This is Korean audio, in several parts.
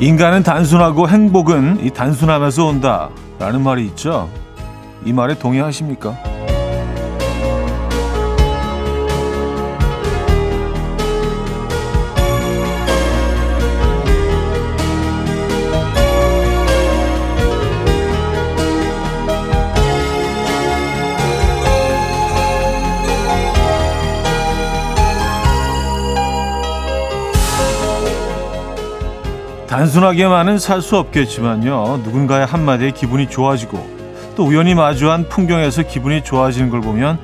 인간은 단순하고 행복은 이 단순함에서 온다. 라는 말이 있죠. 이 말에 동의하십니까? 단순하게만은 살 수 없겠지만요. 누군가의 한마디에 기분이 좋아지고 또 우연히 마주한 풍경에서 기분이 좋아지는 걸 보면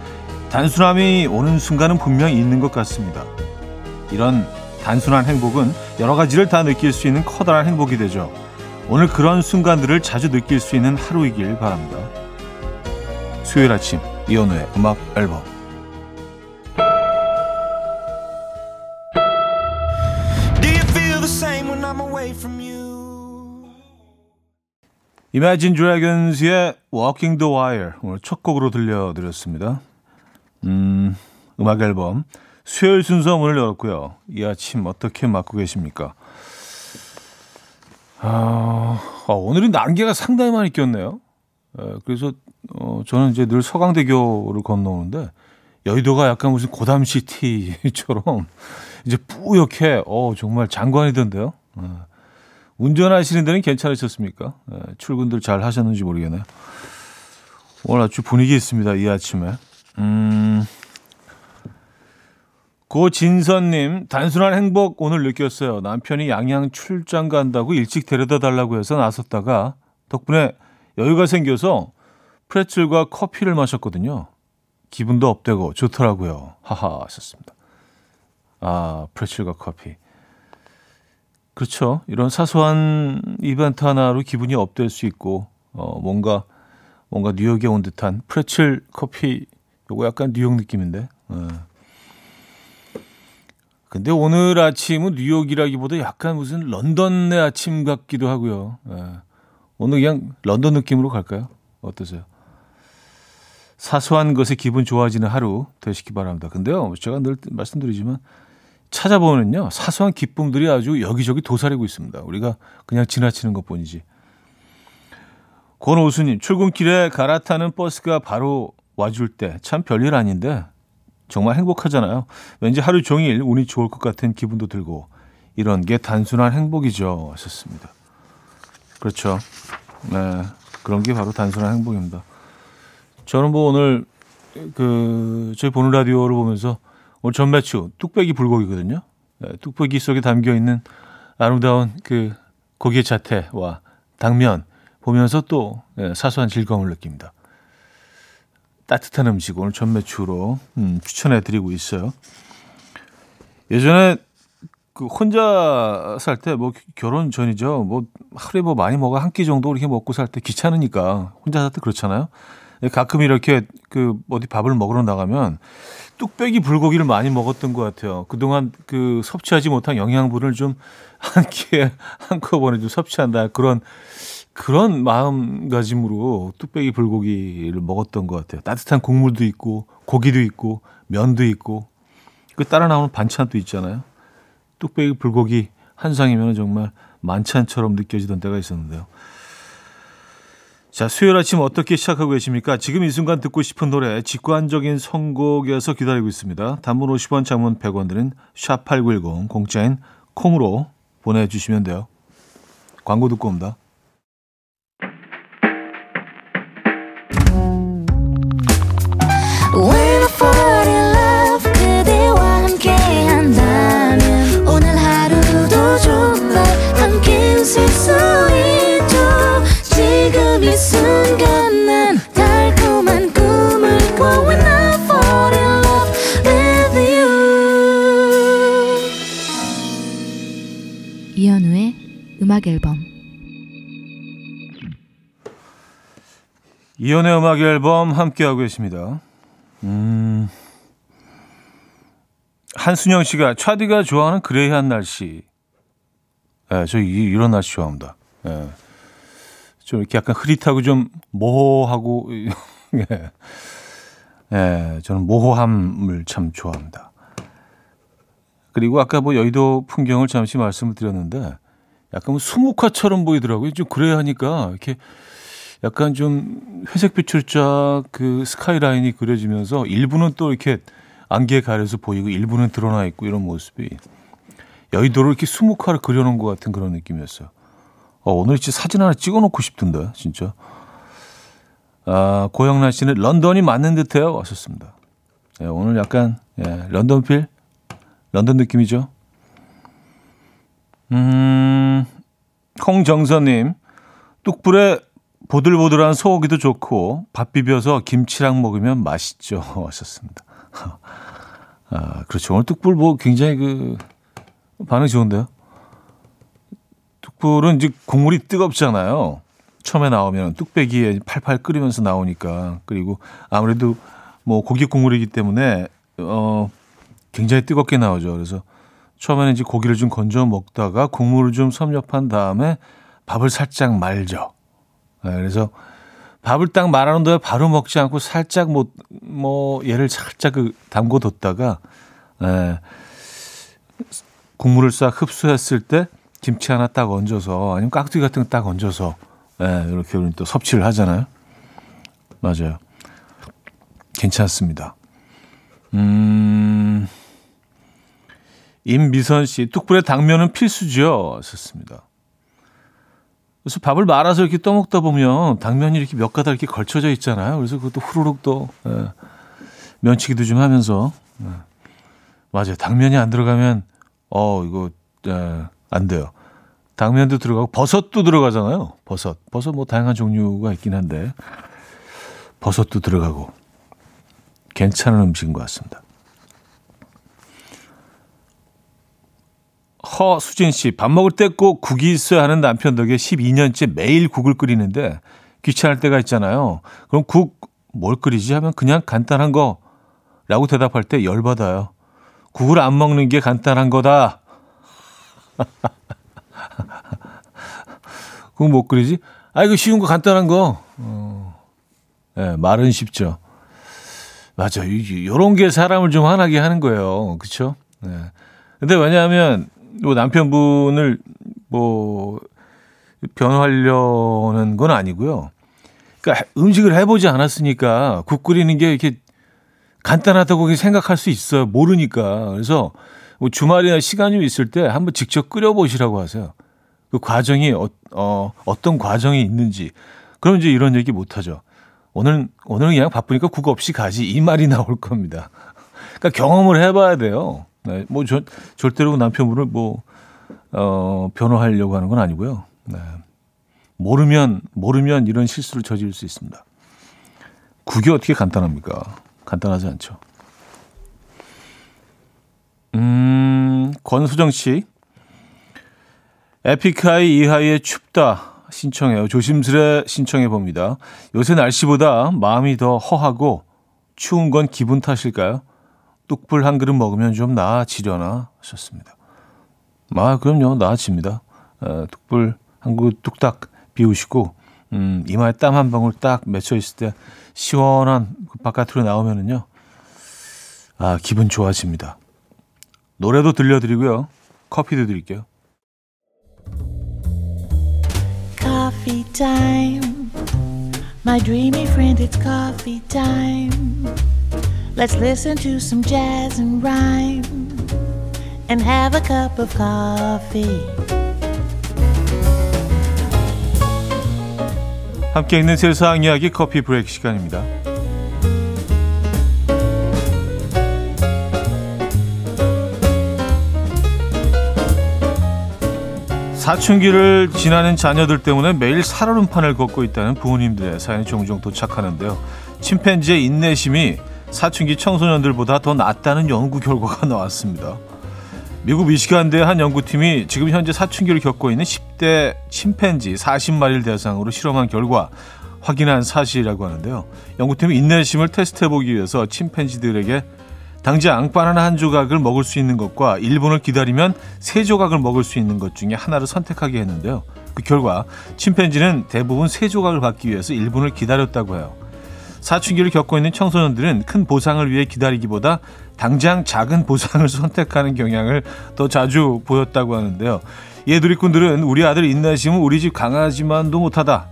단순함이 오는 순간은 분명히 있는 것 같습니다. 이런 단순한 행복은 여러 가지를 다 느낄 수 있는 커다란 행복이 되죠. 오늘 그런 순간들을 자주 느낄 수 있는 하루이길 바랍니다. 수요일 아침 이연우의 음악 앨범 이매진 드래곤즈의 Walking the Wire 오늘 첫 곡으로 들려드렸습니다. 음, 음악 앨범 수요일 순서 문을 열었고요. 이 아침 어떻게 맞고 계십니까? 아, 아 오늘은 난개가 상당히 많이 꼈네요. 에, 그래서 어, 저는 이제 늘 서강대교를 건너오는데 여의도가 약간 무슨 고담시티처럼 이제 뿌옇게 어 정말 장관이던데요. 어. 운전하시는 데는 괜찮으셨습니까? 네, 출근들 잘 하셨는지 모르겠네요. 오늘 아주 분위기 있습니다. 이 아침에. 음, 고진선님, 단순한 행복 오늘 느꼈어요. 남편이 양양 출장 간다고 일찍 데려다 달라고 해서 나섰다가 덕분에 여유가 생겨서 프레첼과 커피를 마셨거든요. 기분도 업되고 좋더라고요. 하하 하셨습니다. 아, 프레첼과 커피. 그렇죠. 이런 사소한 이벤트 하나로 기분이 업될 수 있고 어 뭔가 뭔가 뉴욕에 온 듯한 프레첼 커피 요거 약간 뉴욕 느낌인데. 어. 근데 오늘 아침은 뉴욕이라기보다 약간 무슨 런던의 아침 같기도 하고요. 예. 오늘 그냥 런던 느낌으로 갈까요? 어떠세요? 사소한 것에 기분 좋아지는 하루 되시기 바랍니다. 근데요, 제가 늘 말씀드리지만 찾아보면요 사소한 기쁨들이 아주 여기저기 도사리고 있습니다. 우리가 그냥 지나치는 것뿐이지. 권오수님 출근길에 갈아타는 버스가 바로 와줄 때 참 별일 아닌데 정말 행복하잖아요. 왠지 하루 종일 운이 좋을 것 같은 기분도 들고 이런 게 단순한 행복이죠. 하셨습니다. 그렇죠. 네, 그런 게 바로 단순한 행복입니다. 저는 뭐 오늘 그 저희 보는 라디오를 보면서 오늘 전매추 뚝배기 불고기거든요. 네, 뚝배기 속에 담겨 있는 아름다운 그 고기의 자태와 당면 보면서 또 네, 사소한 즐거움을 느낍니다. 따뜻한 음식 오늘 전매추로 음, 추천해 드리고 있어요. 예전에 그 혼자 살 때 뭐 결혼 전이죠. 뭐 하루에 뭐 많이 먹어 한 끼 정도 이렇게 먹고 살 때 귀찮으니까 혼자 살 때 그렇잖아요. 가끔 이렇게 그 어디 밥을 먹으러 나가면 뚝배기 불고기를 많이 먹었던 것 같아요. 그동안 그 섭취하지 못한 영양분을 좀 한 끼에 한꺼번에 좀 섭취한다. 그런, 그런 마음가짐으로 뚝배기 불고기를 먹었던 것 같아요. 따뜻한 국물도 있고, 고기도 있고, 면도 있고, 그 따라 나오는 반찬도 있잖아요. 뚝배기 불고기 한 상이면 정말 만찬처럼 느껴지던 때가 있었는데요. 자, 수요일 아침 어떻게 시작하고 계십니까? 지금 이 순간 듣고 싶은 노래 직관적인 선곡에서 기다리고 있습니다. 단문 50원, 장문 100원 드는 샵8910 공짜인 콩으로 보내 주시면 돼요. 광고 듣고 옵니다. 음악 앨범 이연의 음악 앨범 함께하고 계십니다. 음, 한순영 씨가 차디가 좋아하는 그레이한 날씨. 네, 저 이, 런 날씨 좋아합니다. 네. 좀 이렇게 약간 흐릿하고 좀 모호하고, 예. 네, 저는 모호함을 참 좋아합니다. 그리고 아까 뭐 여의도 풍경을 잠시 말씀을 드렸는데, 약간 수묵화처럼 보이더라고요. 좀 그래야 하니까 이렇게 약간 좀 회색 빛을 쫙그 스카이라인이 그려지면서 일부는 또 이렇게 안개에 가려서 보이고 일부는 드러나 있고 이런 모습이 여의도를 이렇게 수묵화를 그려놓은 것 같은 그런 느낌이었어요. 어, 오늘 진짜 사진 하나 찍어놓고 싶던데 진짜. 아, 고영란 씨는 런던이 맞는 듯해요. 왔었습니다. 예, 오늘 약간 예, 런던 필, 런던 느낌이죠. 음, 홍정선님, 뚝불에 보들보들한 소고기도 좋고 밥 비벼서 김치랑 먹으면 맛있죠. 하셨습니다. 아, 그렇죠. 오늘 뚝불 뭐 굉장히 그 반응 좋은데요. 뚝불은 이제 국물이 뜨겁잖아요. 처음에 나오면 뚝배기에 팔팔 끓이면서 나오니까 그리고 아무래도 뭐 고기 국물이기 때문에 어 굉장히 뜨겁게 나오죠. 그래서 처음에는 이제 고기를 좀 건져 먹다가 국물을 좀 섭렵한 다음에 밥을 살짝 말죠. 네, 그래서 밥을 딱 말아놓은 다음에 바로 먹지 않고 살짝 뭐, 뭐, 얘를 살짝 그 담궈 뒀다가, 예, 국물을 싹 흡수했을 때 김치 하나 딱 얹어서, 아니면 깍두기 같은 거 딱 얹어서, 예, 이렇게 우리 또 섭취를 하잖아요. 맞아요. 괜찮습니다. 음, 임미선 씨, 뚝불에 당면은 필수죠. 좋습니다. 그래서 밥을 말아서 이렇게 떠먹다 보면 당면이 이렇게 몇 가닥 이렇게 걸쳐져 있잖아요. 그래서 그것도 후루룩 또 예, 면치기도 좀 하면서 예. 맞아요. 당면이 안 들어가면 어 이거 예, 안 돼요. 당면도 들어가고 버섯도 들어가잖아요. 버섯 버섯 뭐 다양한 종류가 있긴 한데 버섯도 들어가고 괜찮은 음식인 것 같습니다. 허수진 씨, 밥 먹을 때 꼭 국이 있어야 하는 남편 덕에 12년째 매일 국을 끓이는데 귀찮을 때가 있잖아요. 그럼 국 뭘 끓이지 하면 그냥 간단한 거 라고 대답할 때 열받아요. 국을 안 먹는 게 간단한 거다. 국못 끓이지? 아, 이거 쉬운 거 간단한 거. 어. 네, 말은 쉽죠. 맞아. 요런 게 사람을 좀 화나게 하는 거예요. 그쵸? 네. 근데 왜냐하면 뭐 남편분을 뭐 변호하려는 건 아니고요. 그러니까 음식을 해보지 않았으니까 국 끓이는 게 이렇게 간단하다고 생각할 수 있어요. 모르니까. 그래서 뭐 주말이나 시간이 있을 때 한번 직접 끓여보시라고 하세요. 그 과정이 어, 어, 어떤 과정이 있는지. 그럼 이제 이런 얘기 못 하죠. 오늘, 오늘은 그냥 바쁘니까 국 없이 가지. 이 말이 나올 겁니다. 그러니까 경험을 해봐야 돼요. 네, 뭐 저, 절대로 남편분을 뭐 어, 변호하려고 하는 건 아니고요. 네. 모르면 모르면 이런 실수를 저지를 수 있습니다. 국이 어떻게 간단합니까? 간단하지 않죠. 음, 권수정 씨. 에픽하이 이하이의 춥다 신청해요. 조심스레 신청해 봅니다. 요새 날씨보다 마음이 더 허하고 추운 건 기분 탓일까요? 뚝불 한 그릇 먹으면 좀 나아지려나 하셨습니다. 아, 그럼요. 나아집니다. 어, 뚝불 한 그릇 뚝딱 비우시고, 음, 이마에 땀 한 방울 딱 맺혀 있을 때 시원한 그 바깥으로 나오면은요, 아, 기분 좋아집니다. 노래도 들려드리고요. 커피도 드릴게요. Coffee time. My dreamy friend, it's coffee time. Let's listen to some jazz and rhyme and have a cup of coffee. 함께 있는 세상 이야기 커피 브레이크 시간입니다. 사춘기를 지나는 자녀들 때문에 매일 살얼음판을 걷고 있다는 부모님들의 사연이 종종 도착하는데요. 침팬지의 인내심이 사춘기 청소년들보다 더 낫다는 연구 결과가 나왔습니다. 미국 미시간대 한 연구팀이 지금 현재 사춘기를 겪고 있는 10대 침팬지 40마리를 대상으로 실험한 결과 확인한 사실이라고 하는데요. 연구팀이 인내심을 테스트해보기 위해서 침팬지들에게 당장 바나나 한 조각을 먹을 수 있는 것과 1분을 기다리면 세 조각을 먹을 수 있는 것 중에 하나를 선택하게 했는데요. 그 결과 침팬지는 대부분 세 조각을 받기 위해서 1분을 기다렸다고 해요. 사춘기를 겪고 있는 청소년들은 큰 보상을 위해 기다리기보다 당장 작은 보상을 선택하는 경향을 더 자주 보였다고 하는데요. 예 누리꾼들은 우리 아들 인내심은 우리 집 강아지만도 못하다.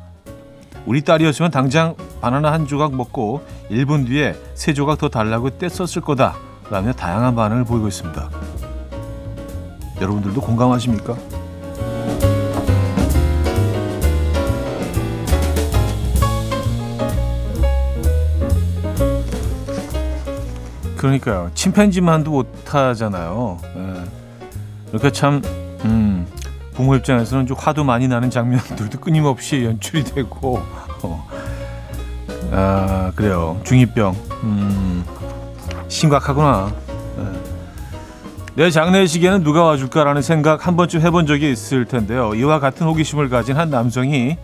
우리 딸이었으면 당장 바나나 한 조각 먹고 1분 뒤에 세 조각 더 달라고 떼썼을 거다. 라며 다양한 반응을 보이고 있습니다. 여러분들도 공감하십니까? 그러니까요. 침팬지만도 못하잖아요. 예. 이렇게 참 음, 부모 입장에서는 좀 화도 많이 나는 장면들도 끊임없이 연출이 되고 어. 아 그래요. 중이병 음, 심각하구나. 예. 내 장례식에는 누가 와줄까라는 생각 한 번쯤 해본 적이 있을 텐데요. 이와 같은 호기심을 가진 한 남성이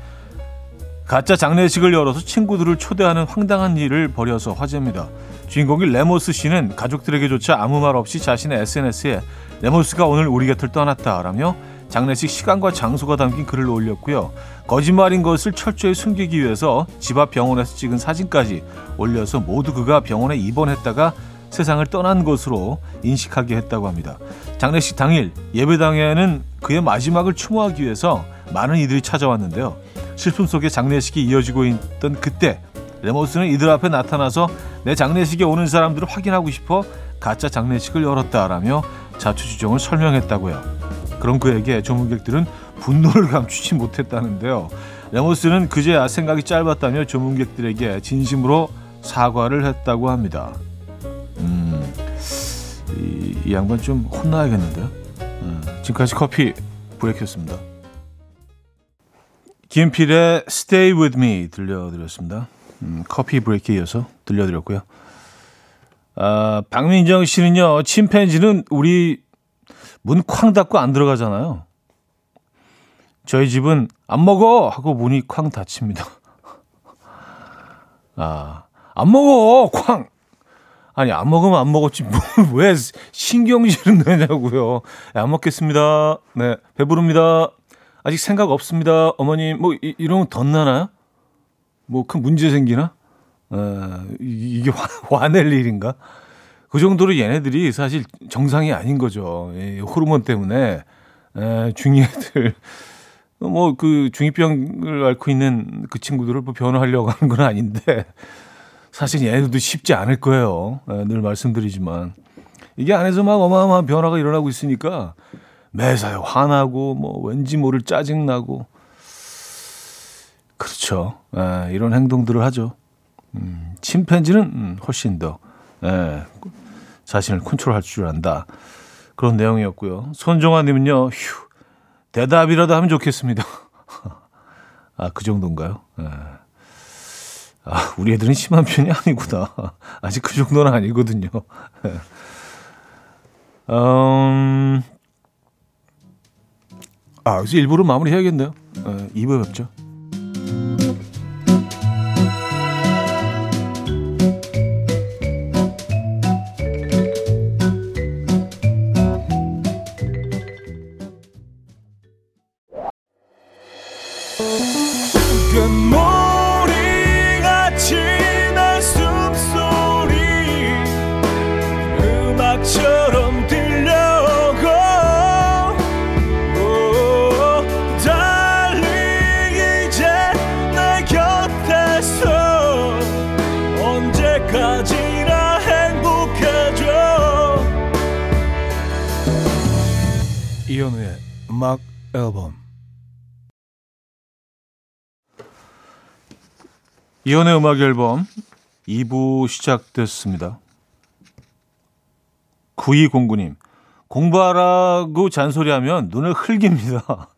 가짜 장례식을 열어서 친구들을 초대하는 황당한 일을 벌여서 화제입니다. 주인공이 레모스 씨는 가족들에게조차 아무 말 없이 자신의 SNS에 레모스가 오늘 우리 곁을 떠났다라며 장례식 시간과 장소가 담긴 글을 올렸고요. 거짓말인 것을 철저히 숨기기 위해서 집 앞 병원에서 찍은 사진까지 올려서 모두 그가 병원에 입원했다가 세상을 떠난 것으로 인식하게 했다고 합니다. 장례식 당일 예배당에는 그의 마지막을 추모하기 위해서 많은 이들이 찾아왔는데요. 슬픔 속에 장례식이 이어지고 있던 그때 레모스는 이들 앞에 나타나서 내 장례식에 오는 사람들을 확인하고 싶어 가짜 장례식을 열었다라며 자초지종을 설명했다고요. 그럼 그에게 조문객들은 분노를 감추지 못했다는데요. 레모스는 그제야 생각이 짧았다며 조문객들에게 진심으로 사과를 했다고 합니다. 음, 이, 이 양반 좀 혼나야겠는데요. 음, 지금까지 커피 브레이크였습니다. 김필의 Stay With Me 들려드렸습니다. 음, 커피 브레이크에 이어서 들려드렸고요. 아, 박민정 씨는요, 침팬지는 우리 문 쾅 닫고 안 들어가잖아요. 저희 집은 안 먹어! 하고 문이 쾅 닫힙니다. 아, 안 먹어! 쾅! 아니, 안 먹으면 안 먹었지. 뭐, 왜 신경질을 내냐고요. 네, 안 먹겠습니다. 네, 배부릅니다. 아직 생각 없습니다. 어머님, 뭐, 이, 이러면 덧나나요? 뭐 큰 문제 생기나? 어, 이게 화, 화낼 일인가? 그 정도로 얘네들이 사실 정상이 아닌 거죠. 예, 호르몬 때문에 에, 중이 애들 뭐 그 중이병을 앓고 있는 그 친구들을 뭐 변호하려고 하는 건 아닌데 사실 얘네들도 쉽지 않을 거예요. 에, 늘 말씀드리지만 이게 안에서 막 어마어마한 변화가 일어나고 있으니까 매사에 화나고 뭐 왠지 모를 짜증 나고 그렇죠. 에, 이런 행동들을 하죠. 음, 침팬지는 음, 훨씬 더 에, 자신을 컨트롤할 줄 안다. 그런 내용이었고요. 손종아님은요, 휴, 대답이라도 하면 좋겠습니다. 아, 그 정도인가요? 에. 아, 우리 애들은 심한 편이 아니구나. 아직 그 정도는 아니거든요. 음, 아, 그래서 일부러 마무리 해야겠네요. 에, 2부에 뵙죠. 이현우의 음악 앨범 2부 시작됐습니다. 9209님 공부하라고 잔소리하면 눈을 흘깁니다.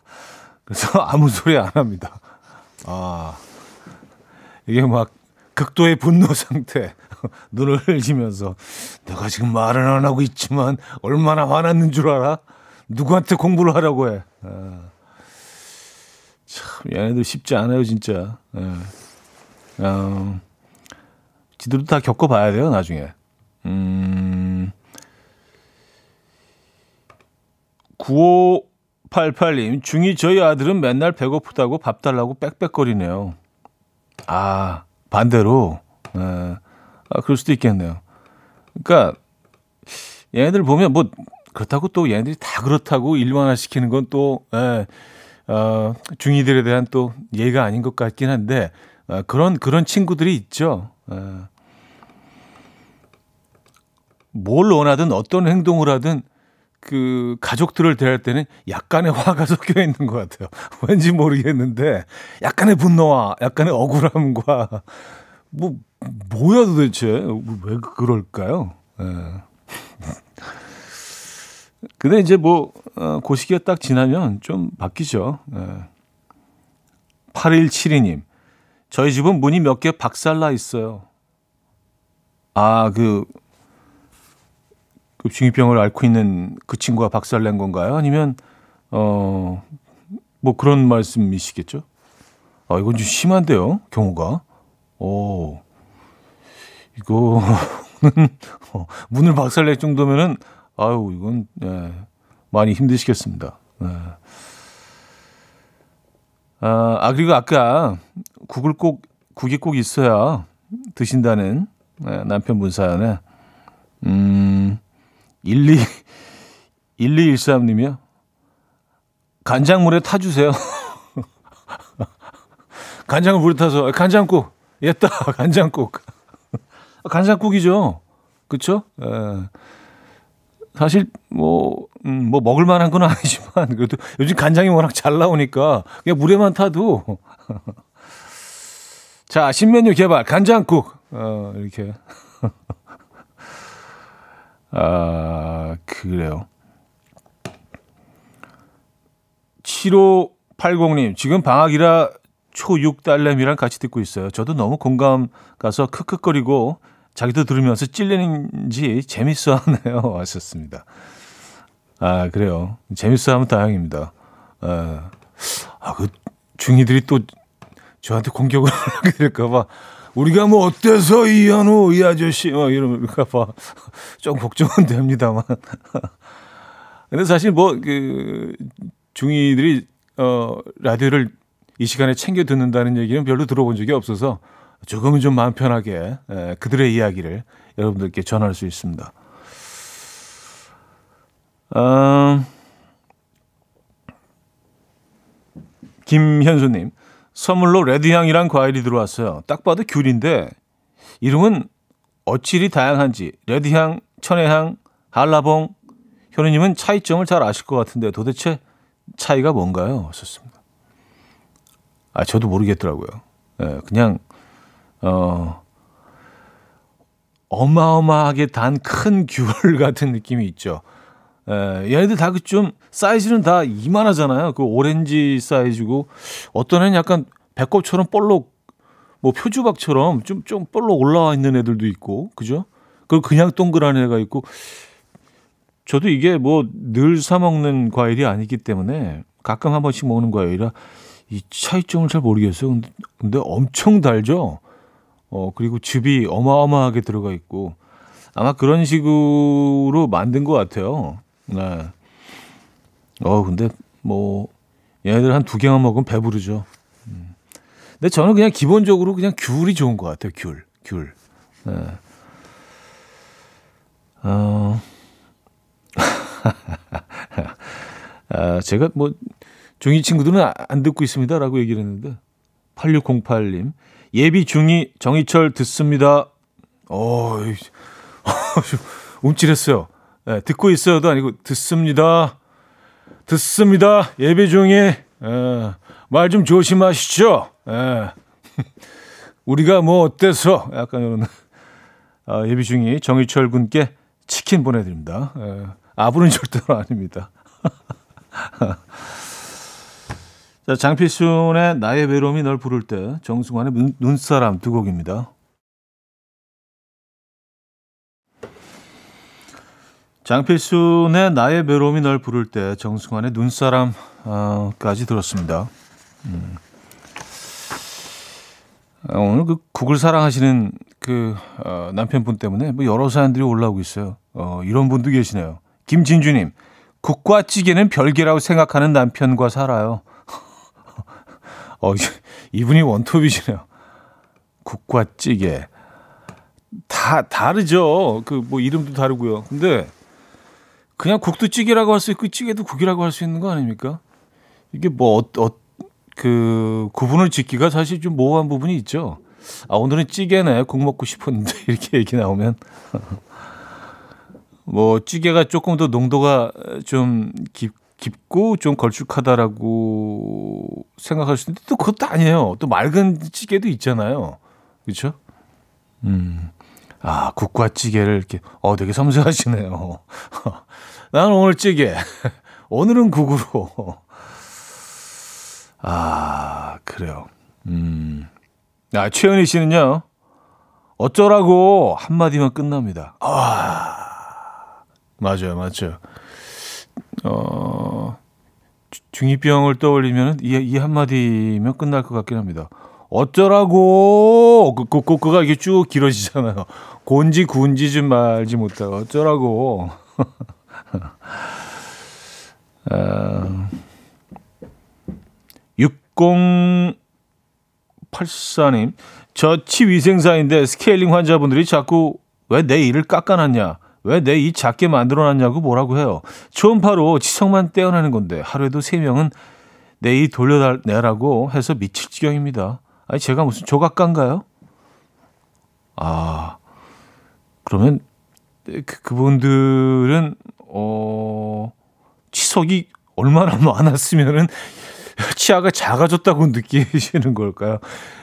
그래서 아무 소리 안 합니다. 아 이게 막 극도의 분노 상태 눈을 흘리면서 내가 지금 말은 안 하고 있지만 얼마나 화났는 줄 알아? 누구한테 공부를 하라고 해. 아, 참, 얘네들 쉽지 않아요, 진짜. 예. 어, 지들도 다 겪어봐야 돼요, 나중에. 음, 9588님, 중이 저희 아들은 맨날 배고프다고 밥 달라고 빽빽거리네요. 아, 반대로. 예. 아, 그럴 수도 있겠네요. 그러니까 얘네들 보면 뭐 그렇다고 또 얘네들이 다 그렇다고 일반화 시키는 건 또, 예, 어, 중이들에 대한 또 예가 아닌 것 같긴 한데, 어, 그런, 그런 친구들이 있죠. 예. 뭘 원하든 어떤 행동을 하든 그 가족들을 대할 때는 약간의 화가 섞여 있는 것 같아요. 왠지 모르겠는데 약간의 분노와 약간의 억울함과 뭐 뭐야 도대체 왜 그럴까요? 예. 근데 이제 뭐, 어, 그 시기가 딱 지나면 좀 바뀌죠. 예. 8172님. 저희 집은 문이 몇 개 박살나 있어요. 아, 그, 그 중2병을 앓고 있는 그 친구가 박살낸 건가요? 아니면, 어, 뭐 그런 말씀이시겠죠? 아, 이건 좀 심한데요, 경우가. 오, 이거는, 어, 문을 박살낼 정도면은, 아유, 이건, 네, 많이 힘드시겠습니다. 네. 아, 아, 그리고 아까 국을 꼭, 국이 꼭 있어야 드신다는 네, 남편분 사연에, 음, 12, 1213님이요. 간장물에 타주세요. 간장을 물에 타서, 간장국, 옛다, 간장국. 간장국이죠. 그쵸? 에. 예. 사실 뭐, 음, 뭐 먹을 만한 건 아니지만 그래도 요즘 간장이 워낙 잘 나오니까 그냥 물에만 타도 자 신메뉴 개발 간장국 어, 이렇게 아 그래요. 7580님 지금 방학이라 초6 딸내미랑 같이 듣고 있어요. 저도 너무 공감 가서 크크거리고 자기도 들으면서 찔리는지 재밌어 하네요. 하셨습니다. 아, 그래요. 재밌어 하면 다행입니다. 아, 아, 그 중이들이 또 저한테 공격을 하게 될까봐 우리가 뭐 어때서 이현우 이 아저씨 뭐 이러면까봐 좀 걱정은 됩니다만. 근데 사실 뭐 그 중이들이 어 라디오를 이 시간에 챙겨 듣는다는 얘기는 별로 들어본 적이 없어서 조금은 좀 마음 편하게 에, 그들의 이야기를 여러분들께 전할 수 있습니다. 음, 김현수님, 선물로 레드향이란 과일이 들어왔어요. 딱 봐도 귤인데 이름은 어찌리 다양한지 레드향, 천혜향, 한라봉. 현우님은 차이점을 잘 아실 것 같은데 도대체 차이가 뭔가요? 썼습니다. 아 저도 모르겠더라고요. 예, 그냥 어, 어마어마하게 단 큰 귤 같은 느낌이 있죠. 에, 얘네들 다 그 좀 사이즈는 다 이만하잖아요. 그 오렌지 사이즈고 어떤 애는 약간 배꼽처럼 볼록 뭐 표주박처럼 좀 좀 볼록 올라와 있는 애들도 있고 그죠? 그리고 그냥 동그란 애가 있고 저도 이게 뭐 늘 사 먹는 과일이 아니기 때문에 가끔 한 번씩 먹는 과일이라 이 차이점을 잘 모르겠어요. 근데, 근데 엄청 달죠. 어, 그리고 즙이 어마어마하게 들어가 있고 아마 그런 식으로 만든 것 같아요. 네. 어, 근데 뭐 얘네들 한 두 개만 먹으면 배부르죠. 음. 근데 저는 그냥 기본적으로 그냥 귤이 좋은 것 같아요. 귤, 귤. 네. 어. 아, 제가 뭐 중이 친구들은 안 듣고 있습니다라고 얘기를 했는데 8608님 예비 중이 정희철 듣습니다. 어, 움찔했어요. 네, 듣고 있어요도 아니고 듣습니다. 듣습니다. 예비 중이 네, 말좀 조심하시죠. 네. 우리가 뭐 어때서 약간 이런 아, 예비 중이 정희철 군께 치킨 보내드립니다. 네. 아부는 절대로 아닙니다. 자, 장필순의 나의 외로움이 널 부를 때, 정승환의 눈, 눈사람 두 곡입니다. 장필순의 나의 외로움이 널 부를 때, 정승환의 눈사람까지 들었습니다. 음. 아, 오늘 그 국을 사랑하시는 그 어, 남편분 때문에 뭐 여러 사연들이 올라오고 있어요. 어, 이런 분도 계시네요. 김진주님, 국과 찌개는 별개라고 생각하는 남편과 살아요. 어, 이분이 원톱이시네요. 국과 찌개. 다 다르죠. 그 뭐 이름도 다르고요. 근데 그냥 국도 찌개라고 할 수 있고 찌개도 국이라고 할 수 있는 거 아닙니까? 이게 뭐 어, 어, 그 구분을 짓기가 사실 좀 모호한 부분이 있죠. 아 오늘은 찌개네 국 먹고 싶었는데 이렇게 얘기 나오면 뭐 찌개가 조금 더 농도가 좀 깊, 깊고 좀 걸쭉하다라고 생각할 수 있는데 또 그것도 아니에요. 또 맑은 찌개도 있잖아요. 그렇죠? 음. 아, 국과 찌개를 이렇게 어 되게 섬세하시네요. 나는 오늘 찌개. 오늘은 국으로. 아, 그래요. 음. 아, 최은희 씨는요. 어쩌라고 한마디만 끝납니다. 아. 맞아요, 맞아요. 어, 중이병을 떠올리면 이, 이 한마디면 끝날 것 같긴 합니다. 어쩌라고! 그, 그, 그, 그가 이게 쭉 길어지잖아요. 곤지, 군지 좀 말지 못하고, 어쩌라고. 어, 6084님, 저 치 위생사인데 스케일링 환자분들이 자꾸 왜내 일을 깎아놨냐? 왜 내 이 작게 만들어놨냐고 뭐라고 해요. 초음파로 지성만 떼어내는 건데 하루에도 세 명은 내 이 돌려내라고 해서 미칠 지경입니다. 아니 제가 무슨 조각가인가요? 아 그러면 그, 그분들은 어 치석이 얼마나 많았으면은 치아가 작아졌다고 느끼시는 걸까요?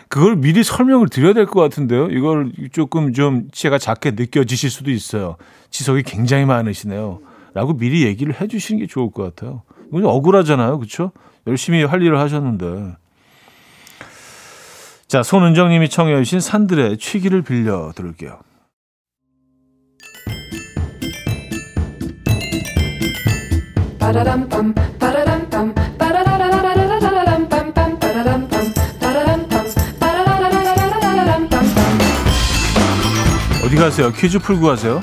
그걸 미리 설명을 드려야 될 것 같은데요. 이걸 조금 좀 치아가 작게 느껴지실 수도 있어요. 지석이 굉장히 많으시네요. 라고 미리 얘기를 해 주시는 게 좋을 것 같아요. 이건 억울하잖아요. 그렇죠? 열심히 할 일을 하셨는데. 자, 손은정 님이 청해 주신 산들의 취기를 빌려 들을게요. 어디 가세요? 퀴즈 풀고 가세요?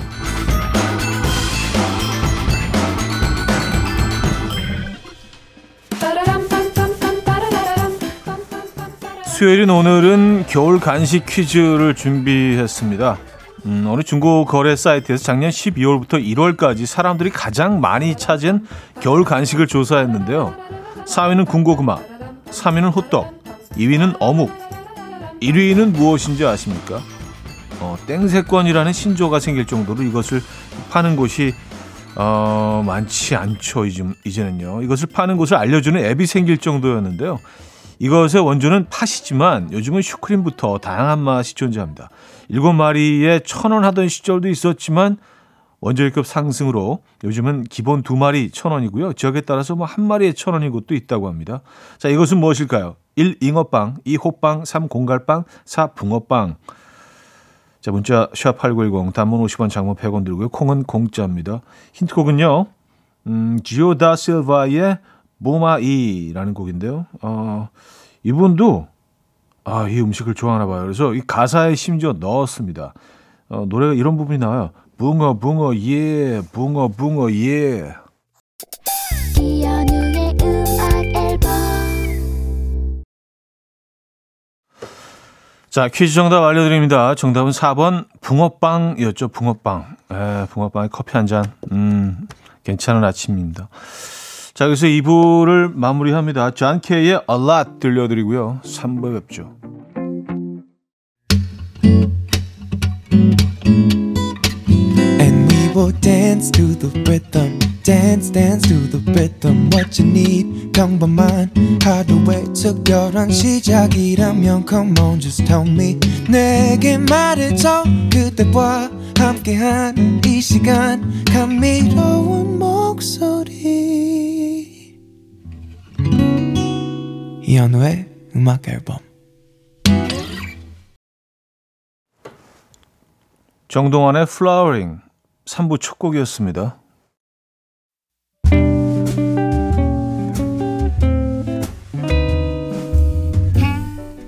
수요일인 오늘은 겨울 간식 퀴즈를 준비했습니다. 음, 어느 중고 거래 사이트에서 작년 12월부터 1월까지 사람들이 가장 많이 찾은 겨울 간식을 조사했는데요. 4위는 군고구마, 3위는 호떡, 2위는 어묵, 1위는 무엇인지 아십니까? 어, 땡세권이라는 신조가 생길 정도로 이것을 파는 곳이 어, 많지 않죠. 이제는요. 이것을 파는 곳을 알려주는 앱이 생길 정도였는데요. 이것의 원조는 팥이지만 요즘은 슈크림부터 다양한 맛이 존재합니다. 일곱 마리에 천 원 하던 시절도 있었지만 원재료급 상승으로 요즘은 기본 두 마리 천 원이고요. 지역에 따라서 뭐 한 마리에 천 원인 곳도 있다고 합니다. 자, 이것은 무엇일까요? 1. 잉어빵, 2. 호빵, 3. 공갈빵, 4. 붕어빵. 자, 문자 샵8910 단문 50원 장문 100원 들고요. 콩은 공짜입니다. 힌트곡은요. 음, 지오다 실바의 모마이라는 곡인데요. 어, 이분도 아, 이 음식을 좋아하나 봐요. 그래서 이 가사에 심지어 넣었습니다. 어, 노래가 이런 부분이 나와요. 붕어 붕어 예 붕어 붕어 예 자, 퀴즈 정답 알려드립니다. 정답은 4번 붕어빵이었죠. 붕어빵. 에, 붕어빵에 커피 한 잔. 음, 괜찮은 아침입니다. 자, 그래서 2부를 마무리합니다. 존 케이의 A Lot 들려드리고요. 3부에 뵙죠. Dance dance to the rhythm what you need. 평범한 하루의 특별한 시작이라면 come on just tell me. 내게 말해줘 그대와 함께한 이 시간. 감미로운 목소리. 이현우의 음악 앨범. 정동환의 Flowering 3부 첫 곡이었습니다.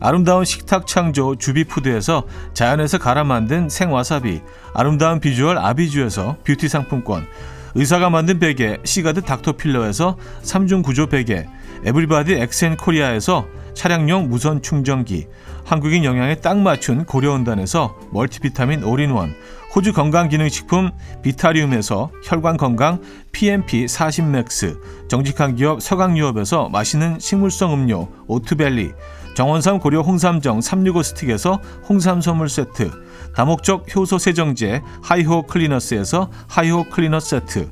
아름다운 식탁 창조 주비푸드에서 자연에서 갈아 만든 생와사비, 아름다운 비주얼 아비주에서 뷰티 상품권, 의사가 만든 베개 시가드 닥터필러에서 3중 구조 베개, 에블바디 엑센 코리아에서 차량용 무선 충전기, 한국인 영양에 딱 맞춘 고려은단에서 멀티비타민 올인원, 호주 건강기능식품 비타리움에서 혈관건강 PMP 40맥스, 정직한 기업 서강유업에서 맛있는 식물성 음료 오트벨리, 정원삼 고려 홍삼정 365 스틱에서 홍삼 선물 세트, 다목적 효소 세정제 하이호 클리너스에서 하이호 클리너 세트,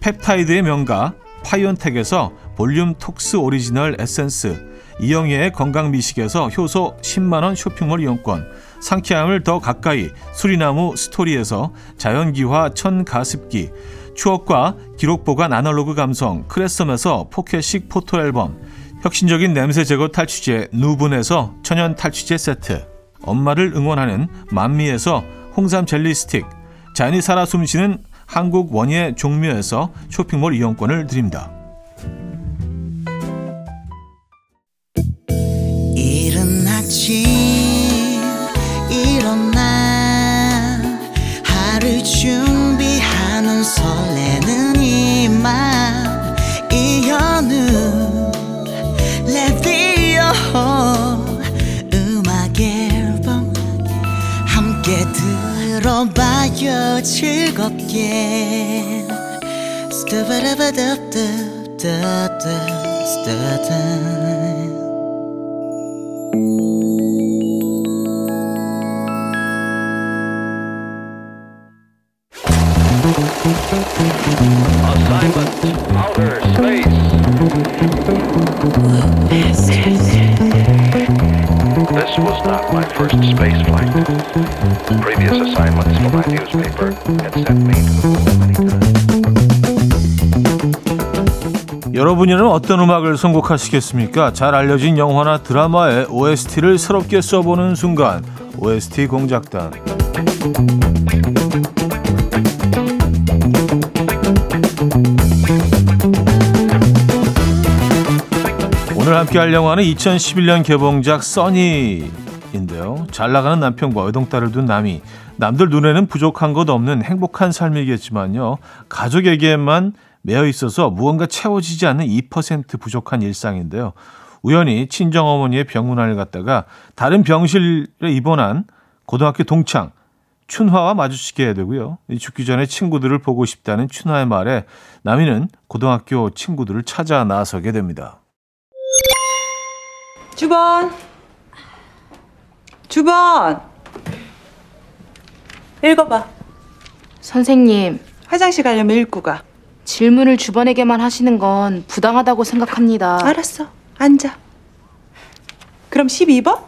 펩타이드의 명가 파이온텍에서 볼륨 톡스 오리지널 에센스, 이영애의 건강 미식에서 효소 10만 원 쇼핑몰 이용권, 상쾌함을 더 가까이 수리나무 스토리에서 자연기화 천 가습기, 추억과 기록 보관 아날로그 감성 크레썸에서 포켓식 포토 앨범, 혁신적인 냄새 제거 탈취제 누분에서 천연 탈취제 세트, 엄마를 응원하는 만미에서 홍삼 젤리 스틱, 자연이 살아 숨쉬는 한국 원예 종묘에서 쇼핑몰 이용권을 드립니다. 들어봐요 즐겁게 Assignment was not my first space flight. Previous assignments for my newspaper had sent me to the moon many times. 여러분이는 어떤 음악을 선곡하시겠습니까? 잘 알려진 영화나 드라마의 OST를 새롭게 써보는 순간 OST 공작단 함께 할 영화는 2011년 개봉작 써니인데요. 잘 나가는 남편과 외동딸을 둔 남이 남들 눈에는 부족한 것 없는 행복한 삶이겠지만요. 가족에게만 매여 있어서 무언가 채워지지 않는 2% 부족한 일상인데요. 우연히 친정 어머니의 병문안을 갔다가 다른 병실에 입원한 고등학교 동창 춘화와 마주치게 되고요. 죽기 전에 친구들을 보고 싶다는 춘화의 말에 남이는 고등학교 친구들을 찾아 나서게 됩니다. 주번. 주번. 읽어봐. 선생님, 화장실 가려면 읽고 가. 질문을 주번에게만 하시는 건 부당하다고 생각합니다. 알았어. 앉아. 그럼 12번?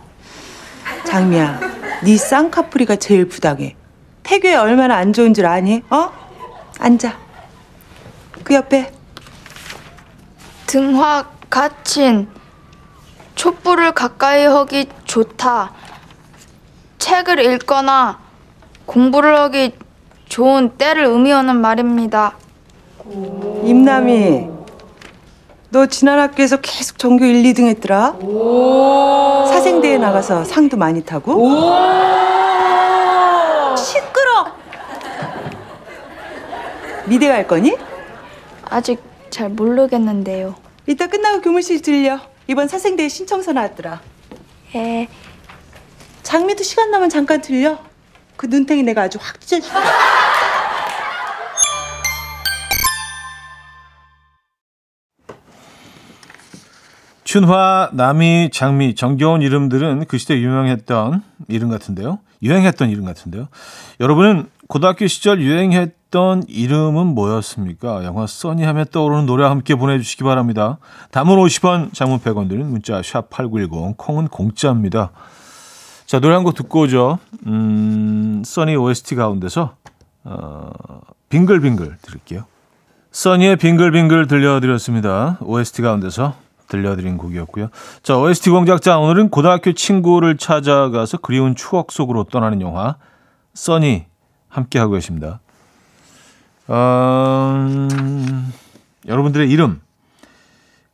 장미야, 네 쌍꺼풀이가 제일 부당해. 태교에 얼마나 안 좋은 줄 아니? 어? 앉아. 그 옆에. 등화 가친 촛불을 가까이 하기 좋다. 책을 읽거나 공부를 하기 좋은 때를 의미하는 말입니다. 임남이, 너 지난 학기에서 계속 전교 1, 2등 했더라? 사생대회 나가서 상도 많이 타고? 시끄러! 미대 갈 거니? 아직 잘 모르겠는데요. 이따 끝나고 교무실 들려. 이번 사생대회 신청서 나왔더라. 예, 장미도 시간 나면 잠깐 들려. 그 눈탱이 내가 아주 확 찢어줄게. 춘화, 남이, 장미, 정겨운 이름들은 그 시대 유명했던 이름 같은데요. 유행했던 이름 같은데요. 여러분은 고등학교 시절 유행했 던 이름은 뭐였습니까? 영화 써니 하면 떠오르는 노래 함께 보내주시기 바랍니다. 담은 50원, 장문 100원 드는 문자 샵 8910, 콩은 공짜입니다. 자, 노래 한 곡 듣고 오죠. 음, 써니 OST 가운데서 어, 빙글빙글 들을게요. 써니의 빙글빙글 들려드렸습니다. OST 가운데서 들려드린 곡이었고요. 자, OST 공작자 오늘은 고등학교 친구를 찾아가서 그리운 추억 속으로 떠나는 영화 써니 함께 하고 계십니다. 어, 여러분들의 이름,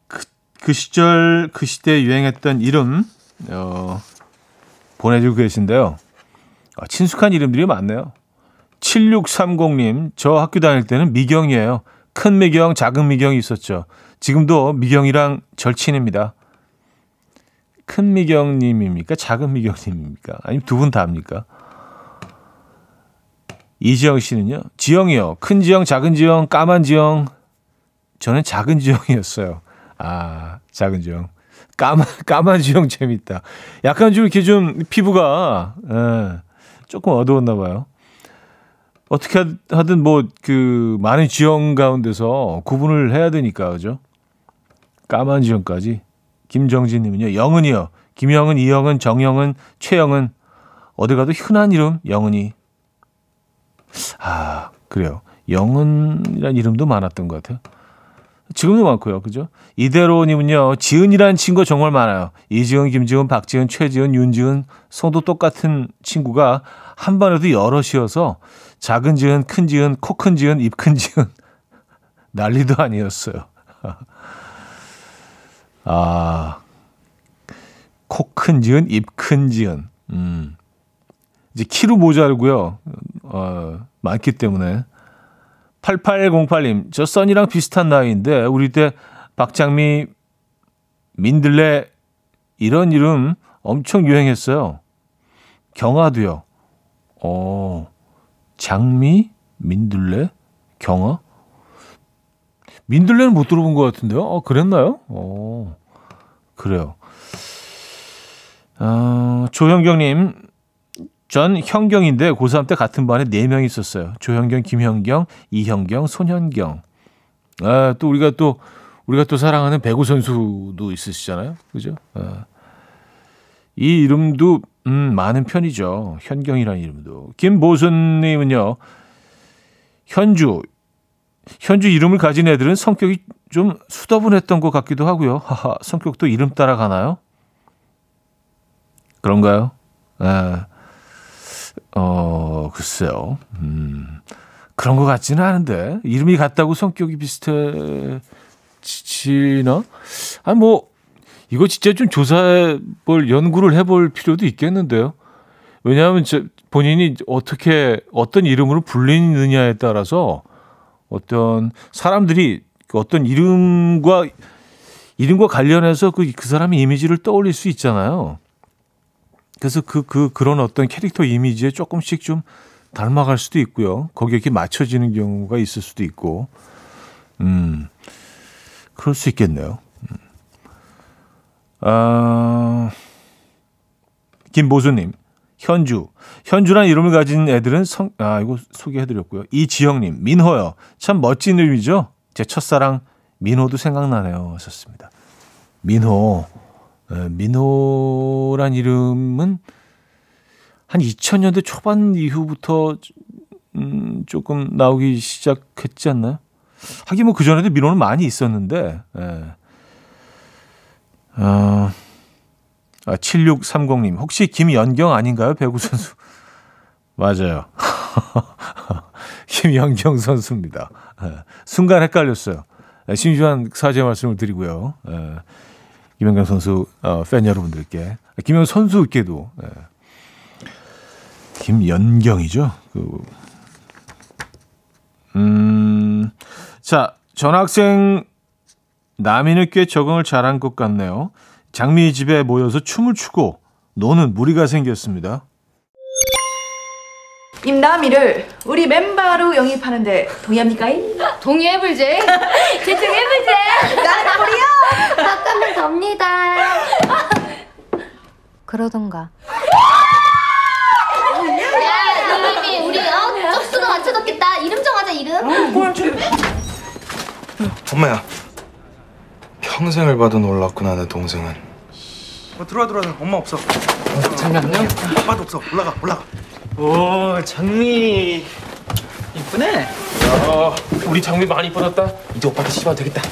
그, 그 시절, 그 시대에 유행했던 이름, 어, 보내주고 계신데요. 아, 친숙한 이름들이 많네요. 7630님, 저 학교 다닐 때는 미경이에요. 큰 미경, 작은 미경이 있었죠. 지금도 미경이랑 절친입니다. 큰 미경님입니까? 작은 미경님입니까? 아니면 두 분 다입니까? 이지영 씨는요? 지영이요. 큰 지영, 작은 지영, 까만 지영. 저는 작은 지영이었어요. 아, 작은 지영. 까만, 까만 지영 재밌다. 약간 좀 이렇게 좀 피부가, 예, 조금 어두웠나 봐요. 어떻게 하- 하든 뭐 그 많은 지형 가운데서 구분을 해야 되니까 그죠? 까만 지형까지 김정진님은요 영은이요 김영은 이영은 정영은 최영은 어디 가도 흔한 이름 영은이 아 그래요 영은이란 이름도 많았던 것 같아요 지금도 많고요 그죠 이대로님은요 지은이라는 친구 정말 많아요 이지은 김지은 박지은 최지은 윤지은 성도 똑같은 친구가 한 반에도 여럿이어서 작은 지은, 큰 지은, 코 큰 지은, 입 큰 지은 난리도 아니었어요. 아, 코 큰 지은, 입 큰 지은. 음. 이제 키로 모자르고요. 어, 많기 때문에. 8808님, 저 써니랑 비슷한 나이인데 우리 때 박장미, 민들레 이런 이름 엄청 유행했어요. 경아도요. 어. 장미, 민들레, 경화. 민들레는 못 들어본 것 같은데요. 어, 그랬나요? 어, 그래요. 어, 조현경님, 전 현경인데 고3 때 같은 반에 4명 있었어요. 조현경, 김현경, 이현경, 손현경. 아, 또 우리가 또, 우리가 또 사랑하는 배구 선수도 있으시잖아요. 그죠? 아. 이 이름도 음, 많은 편이죠. 현경이라는 이름도. 김보순 님은요. 현주. 현주 이름을 가진 애들은 성격이 좀 수더분했던 것 같기도 하고요. 하하, 성격도 이름 따라가나요? 그런가요? 에, 어, 글쎄요. 음, 그런 것 같지는 않은데. 이름이 같다고 성격이 비슷해지나? 아니, 뭐, 이거 진짜 좀 조사해 볼 연구를 해볼 필요도 있겠는데요. 왜냐하면 저 본인이 어떻게 어떤 이름으로 불리느냐에 따라서 어떤 사람들이 그 어떤 이름과 이름과 관련해서 그, 그 사람의 이미지를 떠올릴 수 있잖아요. 그래서 그, 그, 그런 어떤 캐릭터 이미지에 조금씩 좀 닮아갈 수도 있고요. 거기에 이렇게 맞춰지는 경우가 있을 수도 있고, 음, 그럴 수 있겠네요. 아, 김보수님, 현주. 현주란 이름을 가진 애들은 성, 아, 이거 소개해드렸고요. 이지영님, 민호요. 참 멋진 이름이죠? 제 첫사랑 민호도 생각나네요. 하셨습니다. 민호. 에, 민호란 이름은 한 2000년대 초반 이후부터 음, 조금 나오기 시작했지 않나요? 하긴 뭐 그전에도 민호는 많이 있었는데, 예. 어, 아, 7630님, 혹시 김연경 아닌가요? 배구 선수. 맞아요. 김연경 선수입니다. 예, 순간 헷갈렸어요. 예, 심심한 사죄 말씀을 드리고요. 예, 김연경 선수 어, 팬 여러분들께. 김연 선수께도. 예. 김연경이죠. 그, 음, 자, 전학생 남인을 꽤 적응을 잘한 것 같네요. 장미 집에 모여서 춤을 추고 노는 무리가 생겼습니다. 임남이를 우리 멤버로 영입하는데 동의합니까? 동의해불지. 제청해보자. 바꾸면 됩니다. 그러던가. 야, 이름이 우리 어 쪽수가 맞춰졌겠다. 이름 정하자 이름. 엄마야 평생을 봐도 놀랐구나 내 동생은 어, 들어와 들어와 엄마 없어 장미 안녕? 아빠도 없어 올라가 올라가 오 장미 이쁘네 야 우리 장미 많이 이뻐졌다 이제 오빠한테 시집와도 되겠다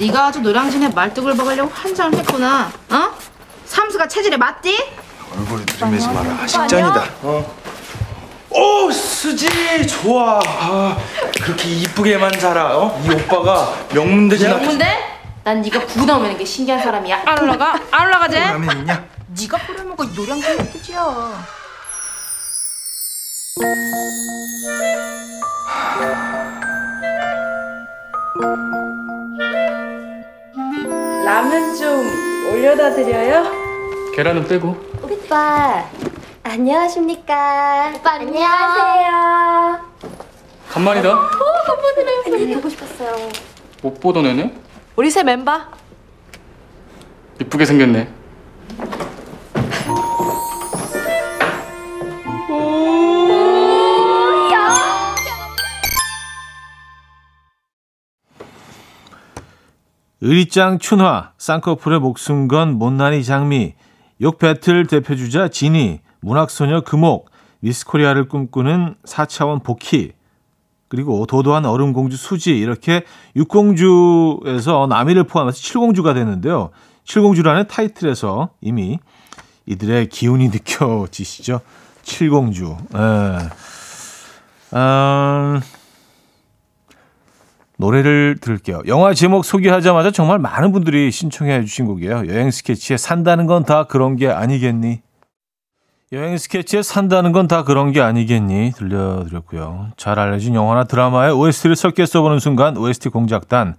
네가 아주 노량진에 말뚝을 박으려고 환장을 했구나. 어? 삼수가 체질에 맞디? 얼굴이 들이매지 마라 식전이다 어. 오 수지 좋아. 아, 그렇게 이쁘게만 자라. 어? 이 오빠가 명문대지 나. 명문대? 난 네가 구구 나오면 게 신기한 사람이야. 안 올라가? 안 올라가지? 라면 있냐? 네가 뿌려먹고 노량진 뜻이야. 라면 좀 올려다 드려요? 계란은 빼고. 오빠 안녕하십니까? 오빠 안녕하세요. 간만이다. 아니 보고 싶었어요. 못 보던 애네. 우리 새 멤버. 이쁘게 생겼네. 의리짱 춘화, 쌍꺼풀의 목숨 건 못난이 장미, 욕 배틀 대표주자 진이, 문학소녀 금옥, 미스코리아를 꿈꾸는 4차원 복희, 그리고 도도한 얼음공주 수지 이렇게 6공주에서 남이를 포함해서 7공주가 됐는데요. 7공주라는 타이틀에서 이미 이들의 기운이 느껴지시죠? 7공주. 예. 음, 노래를 들을게요. 영화 제목 소개하자마자 정말 많은 분들이 신청해 주신 곡이에요. 여행 스케치에 산다는 건 다 그런 게 아니겠니? 여행 스케치에 산다는 건 다 그런 게 아니겠니? 들려드렸고요. 잘 알려진 영화나 드라마에 OST를 섞여 써보는 순간 OST 공작단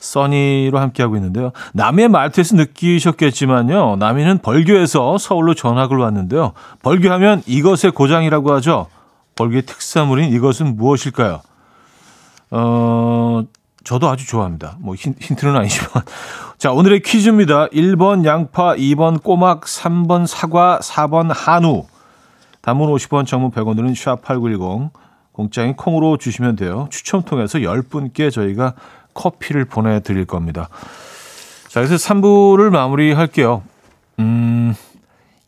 써니로 함께하고 있는데요. 남의 말투에서 느끼셨겠지만요. 남이는 벌교에서 서울로 전학을 왔는데요. 벌교하면 이것의 고장이라고 하죠. 벌교의 특산물인 이것은 무엇일까요? 어, 저도 아주 좋아합니다. 뭐 힌, 힌트는 아니지만. 자, 오늘의 퀴즈입니다. 1번 양파, 2번 꼬막, 3번 사과, 4번 한우. 단문 50원, 정문 100원들은 샵8910. 공짜인 콩으로 주시면 돼요. 추첨 통해서 10분께 저희가 커피를 보내 드릴 겁니다. 자, 그래서 3부를 마무리할게요. 음,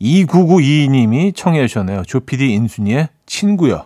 2992님이 청해 주셨네요. 조피디 인순이의 친구요.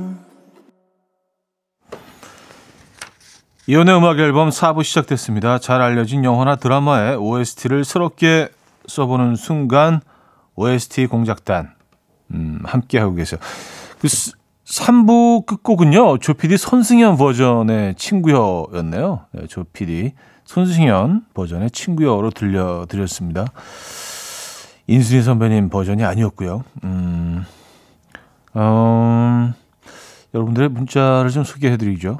이혼의 음악 앨범 4부 시작됐습니다. 잘 알려진 영화나 드라마의 OST를 새롭게 써보는 순간 OST 공작단 음, 함께 하고 계세요. 그 3부 끝곡은요. 조피디 손승연 버전의 친구여였네요. 네, 조피디 손승연 버전의 친구여로 들려드렸습니다. 인순이 선배님 버전이 아니었고요. 음, 음, 여러분들의 문자를 좀 소개해드리죠.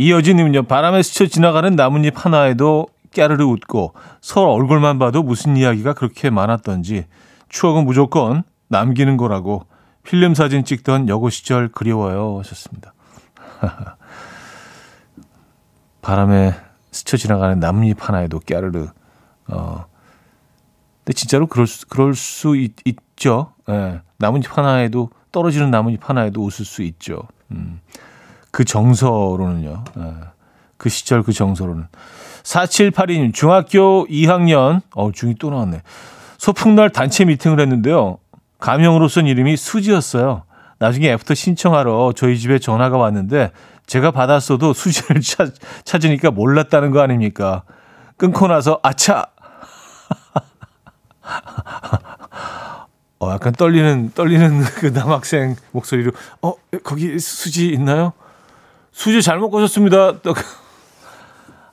이여진님은요, 바람에 스쳐 지나가는 나뭇잎 하나에도 깨르르 웃고 서로 얼굴만 봐도 무슨 이야기가 그렇게 많았던지 추억은 무조건 남기는 거라고 필름 사진 찍던 여고 시절 그리워요 하셨습니다. 바람에 스쳐 지나가는 나뭇잎 하나에도 깨르르. 어. 근데 진짜로 그럴 수, 그럴 수 있, 죠 예. 나뭇잎 하나에도 떨어지는 나뭇잎 하나에도 웃을 수 있죠. 음. 그 정서로는요. 예. 그 시절 그 정서로는. 4782님, 중학교 2학년, 어, 중이 또 나왔네. 소풍날 단체 미팅을 했는데요. 가명으로 쓴 이름이 수지였어요. 나중에 애프터 신청하러 저희 집에 전화가 왔는데 제가 받았어도 수지를 찾, 찾으니까 몰랐다는 거 아닙니까? 끊고 나서 아차! 어, 약간 떨리는, 떨리는 그 남학생 목소리로, 어, 거기 수지 있나요? 수지 잘못 거셨습니다.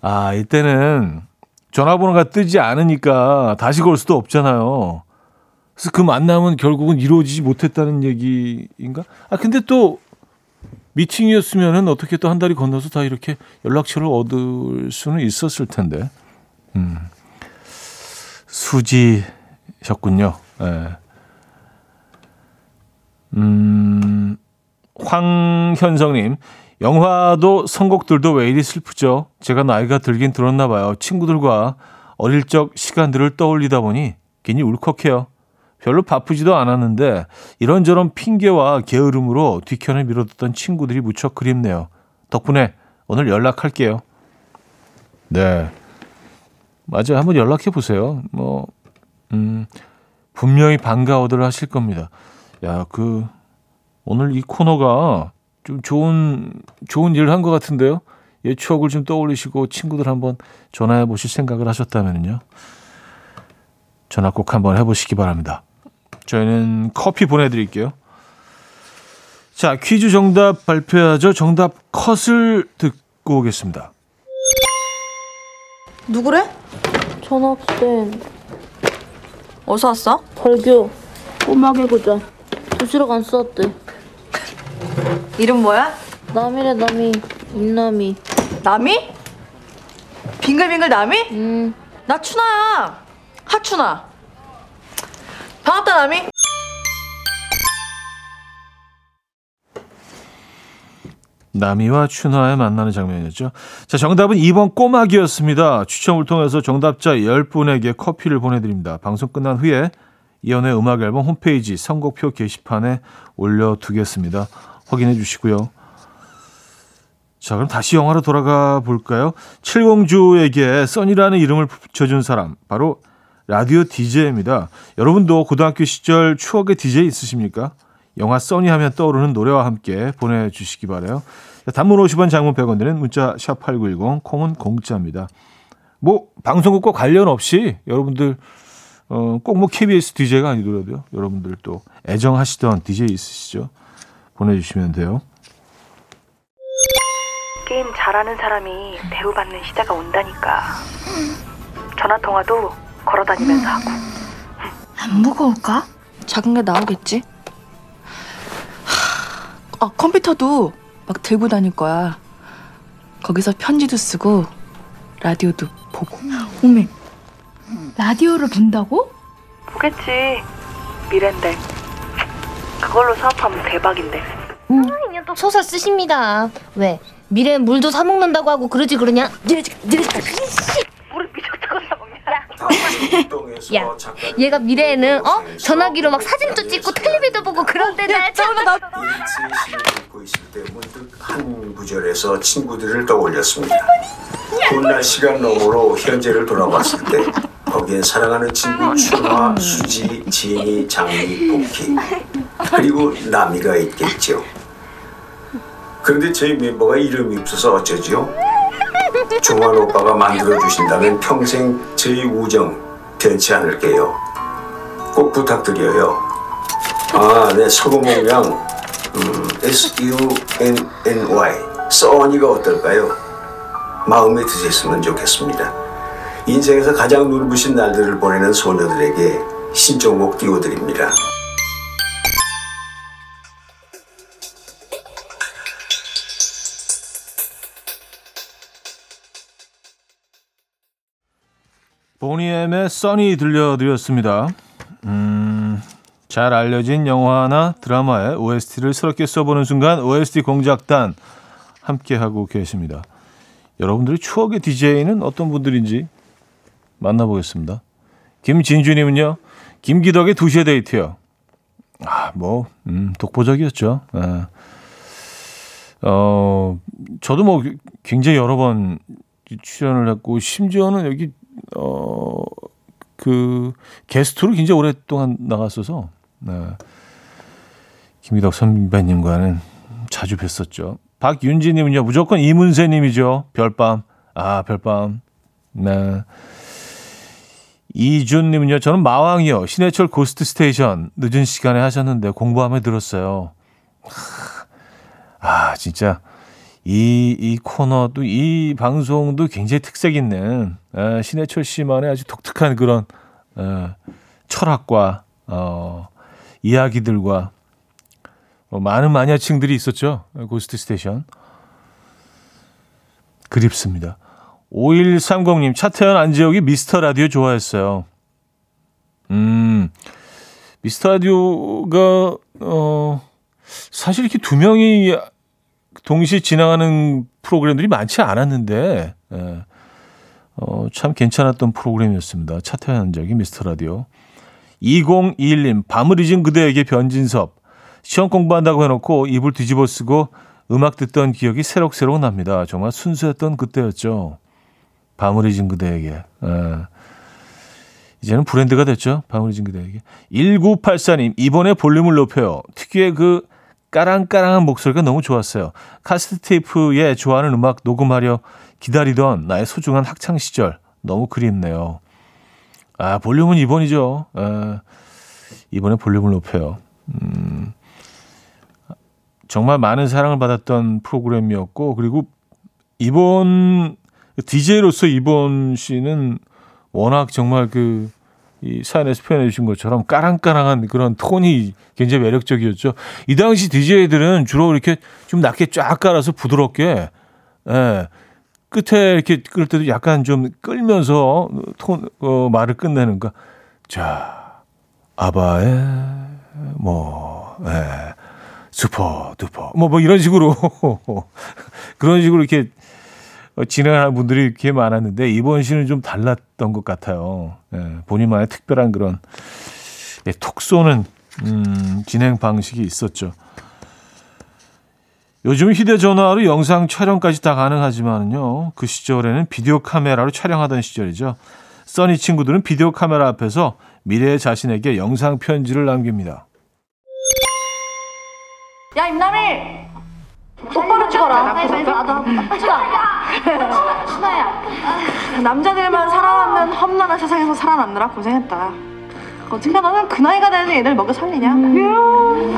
아, 이때는 전화번호가 뜨지 않으니까 다시 걸 수도 없잖아요. 그래서 그 만남은 결국은 이루어지지 못했다는 얘기인가? 아, 근데 또 미팅이었으면은 어떻게 또 한 달이 건너서 다 이렇게 연락처를 얻을 수는 있었을 텐데. 음. 수지셨군요. 예. 네. 음, 황현성님, 영화도 선곡들도 왜 이리 슬프죠? 제가 나이가 들긴 들었나 봐요. 친구들과 어릴 적 시간들을 떠올리다 보니 괜히 울컥해요. 별로 바쁘지도 않았는데 이런저런 핑계와 게으름으로 뒤편을 밀어뒀던 친구들이 무척 그립네요. 덕분에 오늘 연락할게요. 네. 맞아요. 한번 연락해 보세요. 뭐, 음, 분명히 반가워들 하실 겁니다. 야, 그, 오늘 이 코너가 좀 좋은, 좋은 일을 한 것 같은데요. 예, 추억을 좀 떠올리시고 친구들 한번 전화해 보실 생각을 하셨다면요. 전화 꼭 한번 해보시기 바랍니다. 저희는 커피 보내드릴게요. 자, 퀴즈 정답 발표하죠. 정답 컷을 듣고 오겠습니다. 누구래? 전학생 어디서 왔어? 벌교 꼬마 개구자 도시락 안 썼대 이름 뭐야? 남이래 남이 인남이 남이? 빙글빙글 남이? 음 나 추나야. 하추나. 반갑다 남이. 나미와 춘화의 만나는 장면이었죠. 자, 정답은 2번 꼬막이었습니다. 추첨을 통해서 정답자 10분에게 커피를 보내드립니다. 방송 끝난 후에 이연의 음악 앨범 홈페이지 선곡표 게시판에 올려두겠습니다. 확인해 주시고요. 자, 그럼 다시 영화로 돌아가 볼까요? 칠공주에게 써니라는 이름을 붙여준 사람, 바로 라디오 DJ입니다. 여러분도 고등학교 시절 추억의 DJ 있으십니까? 영화 써니 하면 떠오르는 노래와 함께 보내주시기 바래요. 자, 단문 50원, 장문 100원 드는 문자 샵 8910, 콩은 공짜입니다. 뭐 방송국과 관련 없이 여러분들 어, 꼭 뭐 KBS DJ가 아니더라도요. 여러분들 또 애정하시던 DJ 있으시죠? 보내주시면 돼요. 게임 잘하는 사람이 대우받는 시대가 온다니까. 전화 통화도 걸어다니면서 하고. 안 무거울까? 작은 게 나오겠지. 하, 아 컴퓨터도 막 들고 다닐 거야. 거기서 편지도 쓰고 라디오도 보고. 어메 라디오를 본다고? 보겠지. 미랜데. 그걸로 사업하면 대박인데. 소설 쓰십니다. 왜? 미래엔 물도 사 먹는다고 하고 그러지 그러냐? 물을 미쳤다고? 야, 얘가 미래에는 어 전화기로 막 사진도 찍고 텔레비도 보고 그런데 날 참. 시를 듣고 있을 때 문득 한 구절에서 친구들을 떠올렸습니다. 훗날 시간 너머로 현재를 돌아봤을 때 거기엔 사랑하는 친구 춘화, 수지, 지니, 장미, 복희 그리고 나미가 있겠죠. 그런데 저희 멤버가 이름이 없어서 어쩌지요? 종환 오빠가 만들어 주신다면 평생 저희 우정 변치 않을게요. 꼭 부탁드려요. 아, 네, 서구몽명 음, S-U-N-N-Y 써니가 어떨까요? 마음에 드셨으면 좋겠습니다. 인생에서 가장 눈부신 날들을 보내는 소녀들에게 신청곡 띄워드립니다. 보니엠의 써니 들려드렸습니다. 음, 잘 알려진 영화나 드라마의 OST를 새롭게 써보는 순간 OST 공작단 함께하고 계십니다. 여러분들의 추억의 DJ는 어떤 분들인지 만나보겠습니다. 김진주님은요, 김기덕의 2시의 데이트요. 아, 뭐, 음, 독보적이었죠. 아. 어, 저도 뭐 굉장히 여러 번 출연을 했고, 심지어는 여기, 어, 그, 게스트로 굉장히 오랫동안 나갔어서, 네. 김기덕 선배님과는 자주 뵀었죠. 박윤지님은요, 무조건 이문세님이죠. 별밤. 아, 별밤. 네. 이준님은요, 저는 마왕이요. 신해철 고스트 스테이션 늦은 시간에 하셨는데 공부하며 들었어요. 아, 진짜. 이, 이 코너도, 이 방송도 굉장히 특색 있는, 에, 신해철 씨만의 아주 독특한 그런, 에, 철학과, 어, 이야기들과, 어, 많은 마니아층들이 있었죠. 고스트 스테이션. 그립습니다. 5130님, 차태현 안재욱이 미스터 라디오 좋아했어요. 음, 미스터 라디오가, 어, 사실 이렇게 두 명이 동시에 진행하는 프로그램들이 많지 않았는데, 예, 어, 참 괜찮았던 프로그램이었습니다. 차태현 안재욱이 미스터 라디오. 2021님, 밤을 잊은 그대에게 변진섭. 시험 공부한다고 해놓고 입을 뒤집어 쓰고 음악 듣던 기억이 새록새록 납니다. 정말 순수했던 그때였죠. 밤을 잊은 그대에게. 예. 이제는 브랜드가 됐죠. 밤을 잊은 그대에게. 1984님, 이번에 볼륨을 높여요. 특유의 그 까랑까랑한 목소리가 너무 좋았어요. 카세트 테이프에 좋아하는 음악 녹음하려 기다리던 나의 소중한 학창 시절. 너무 그립네요. 아, 볼륨은 이번이죠. 아, 이번에 볼륨을 높여요. 음, 정말 많은 사랑을 받았던 프로그램이었고, 그리고 이번, DJ로서 이번 씨는 워낙 정말 그, 이 사연에서 표현해 주신 것처럼 까랑까랑한 그런 톤이 굉장히 매력적이었죠. 이 당시 DJ들은 주로 이렇게 좀 낮게 쫙 깔아서 부드럽게, 예, 끝에 이렇게 끌 때도 약간 좀 끌면서 톤, 어, 말을 끝내는 거. 자, 아바의 뭐, 예, 슈퍼 두퍼 뭐, 뭐 이런 식으로 그런 식으로 이렇게 진행하는 분들이 이렇게 많았는데 이번 시는 좀 달랐던 것 같아요. 예, 본인만의 특별한 그런 예, 톡 쏘는 음, 진행 방식이 있었죠. 요즘 휴대전화로 영상 촬영까지 다 가능하지만요. 그 시절에는 비디오 카메라로 촬영하던 시절이죠. 써니 친구들은 비디오 카메라 앞에서 미래의 자신에게 영상 편지를 남깁니다. 야 임남일 똑바로 찍어라. 나도 찍어 신아야 남자들만 살아남는 험난한 세상에서 살아남느라 고생했다. 어떻게 너는 그 나이가 되는 애들 먹여 살리냐?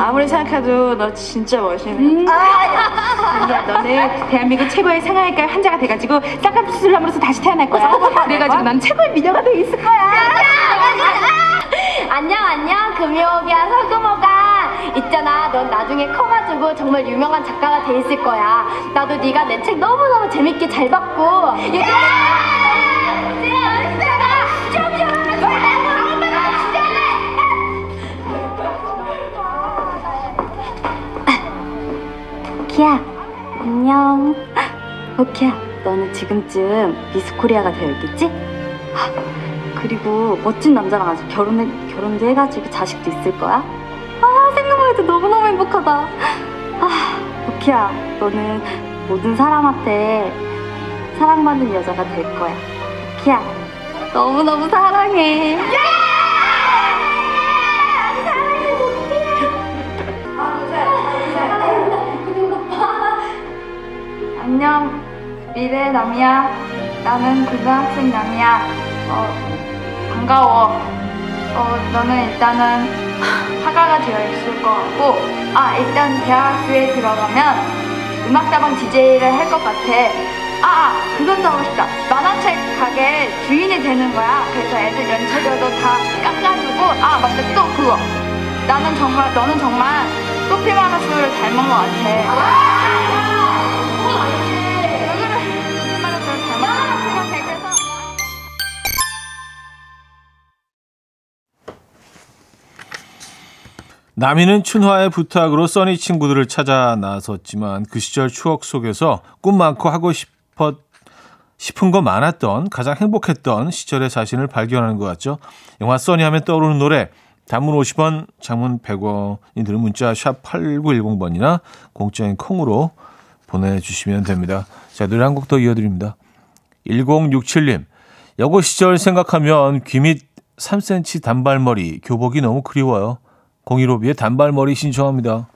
아무리 생각해도 너 진짜 멋있네. 야, 너는 대한민국 최고의 생활과 환자가 돼가지고 쌍꺼풀 수술을 함으로써 다시 태어날 거야. 그래가지고 난 최고의 미녀가 돼 있을 거야. 안녕 안녕. 금요기야 서금호가 있잖아 넌 나중에 커가지고 정말 유명한 작가가 돼 있을 거야 나도 네가 내 책 너무너무 재밌게 잘 봤고 얘들아 오키야 안녕 오키야 너는 지금쯤 미스코리아가 되어 있겠지? 그리고 멋진 남자랑 아직 결혼해, 결혼도 해가지고 자식도 있을 거야? 아, 생각만 해도 너무너무 행복하다. 아, 오키야, 너는 모든 사람한테 사랑받는 여자가 될 거야. 오키야, 너무너무 사랑해. 안녕, 미래 남이야. 나는 고등학생 남이야. 어, 반가워. 어, 너는 일단은 화가가 되어 있을 것 같고, 아, 일단 대학교에 들어가면 음악다방 DJ를 할 것 같아. 아, 그것도 하고 싶다. 만화책 가게 주인이 되는 거야. 그래서 애들 연차료도 다 깎아주고, 아, 맞다. 또 그거. 나는 정말, 너는 정말 소피 마르스를 닮은 것 같아. 남이는 춘화의 부탁으로 써니 친구들을 찾아 나섰지만 그 시절 추억 속에서 꿈 많고 하고 싶었 싶은 거 많았던 가장 행복했던 시절의 자신을 발견하는 것 같죠. 영화 써니 하면 떠오르는 노래 단문 50원, 장문 100원이 드는 문자 샵 8910번이나 공짜인 콩으로 보내주시면 됩니다. 자, 노래 한 곡 더 이어드립니다. 1067님, 여고 시절 생각하면 귀밑 3cm 단발머리, 교복이 너무 그리워요. 015B의 단발머리 신청합니다.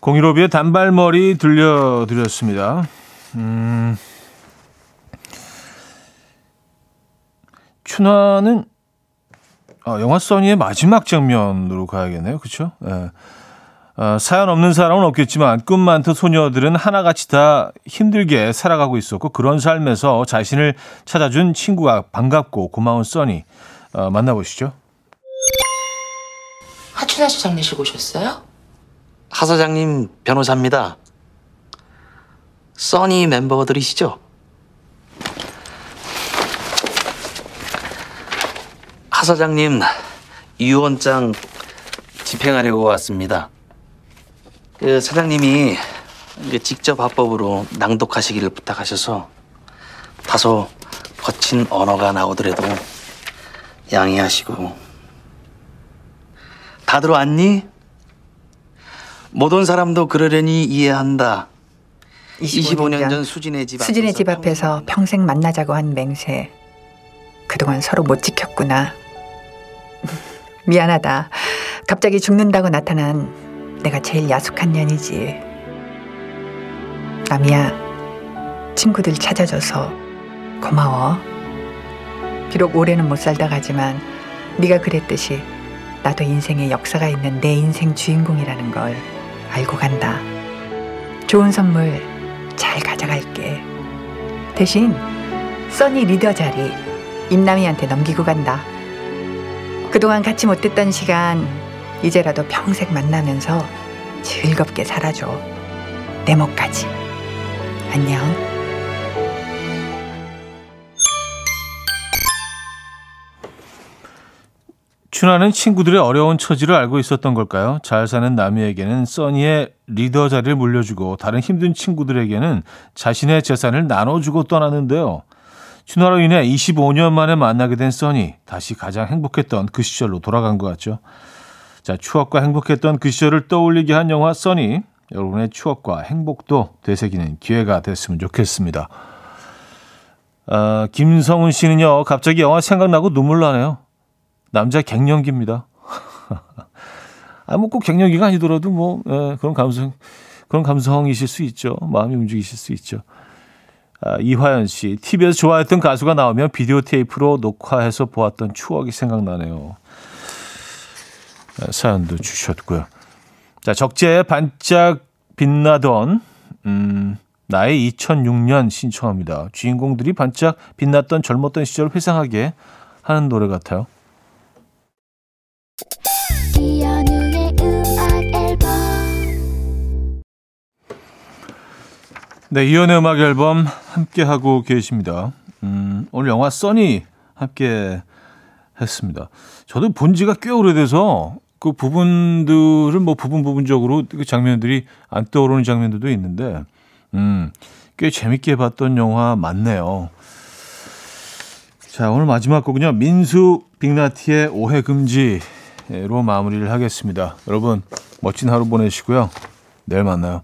015B의 단발머리 들려드렸습니다. 음, 춘화는 어, 영화 써니의 마지막 장면으로 가야겠네요. 그렇죠? 예. 어, 사연 없는 사람은 없겠지만 꿈 많던 소녀들은 하나같이 다 힘들게 살아가고 있었고 그런 삶에서 자신을 찾아준 친구가 반갑고 고마운 써니 어, 만나보시죠. 씨 장례식 오셨어요? 하 사장님 변호사입니다. 써니 멤버들이시죠? 하 사장님 유언장 집행하려고 왔습니다. 그 사장님이 직접 합법으로 낭독하시기를 부탁하셔서 다소 거친 언어가 나오더라도 양해하시고 다들 왔니? 못 온 사람도 그러려니 이해한다. 25년 전 수진의 집 수진의 집 앞에서 평생 만나자고 한 맹세. 그동안 서로 못 지켰구나. 미안하다. 갑자기 죽는다고 나타난 내가 제일 야속한 년이지. 남이야, 친구들 찾아줘서 고마워. 비록 올해는 못 살다 가지만 네가 그랬듯이 나도 인생에 역사가 있는 내 인생 주인공이라는 걸 알고 간다. 좋은 선물 잘 가져갈게. 대신 써니 리더 자리 임남이한테 넘기고 간다. 그동안 같이 못했던 시간 이제라도 평생 만나면서 즐겁게 살아줘. 내 몫까지. 안녕. 춘하는 친구들의 어려운 처지를 알고 있었던 걸까요? 잘 사는 남이에게는 써니의 리더 자리를 물려주고 다른 힘든 친구들에게는 자신의 재산을 나눠주고 떠났는데요. 춘하로 인해 25년 만에 만나게 된 써니 다시 가장 행복했던 그 시절로 돌아간 것 같죠. 자 추억과 행복했던 그 시절을 떠올리게 한 영화 써니 여러분의 추억과 행복도 되새기는 기회가 됐으면 좋겠습니다. 아, 김성훈 씨는요 갑자기 영화 생각나고 눈물 나네요. 남자 갱년기입니다. 아, 뭐 꼭 갱년기가 아니더라도 뭐 예, 그런 감성 그런 감성이실 수 있죠. 마음이 움직이실 수 있죠. 아, 이화연 씨, TV에서 좋아했던 가수가 나오면 비디오 테이프로 녹화해서 보았던 추억이 생각나네요. 아, 사연도 주셨고요. 자, 적재에 반짝 빛나던 음, 나의 2006년 신청합니다. 주인공들이 반짝 빛났던 젊었던 시절을 회상하게 하는 노래 같아요. 이현우의 음악 앨범 네, 이연의 음악 앨범 함께 하고 계십니다. 음, 오늘 영화 써니 함께 했습니다. 저도 본 지가 꽤 오래돼서 그 부분들은 뭐 부분 부분적으로 그 장면들이 안 떠오르는 장면들도 있는데, 음, 꽤 재밌게 봤던 영화 맞네요. 자, 오늘 마지막 곡은요. 민수 빅나티의 오해 금지 로 마무리를 하겠습니다. 여러분, 멋진 하루 보내시고요. 내일 만나요.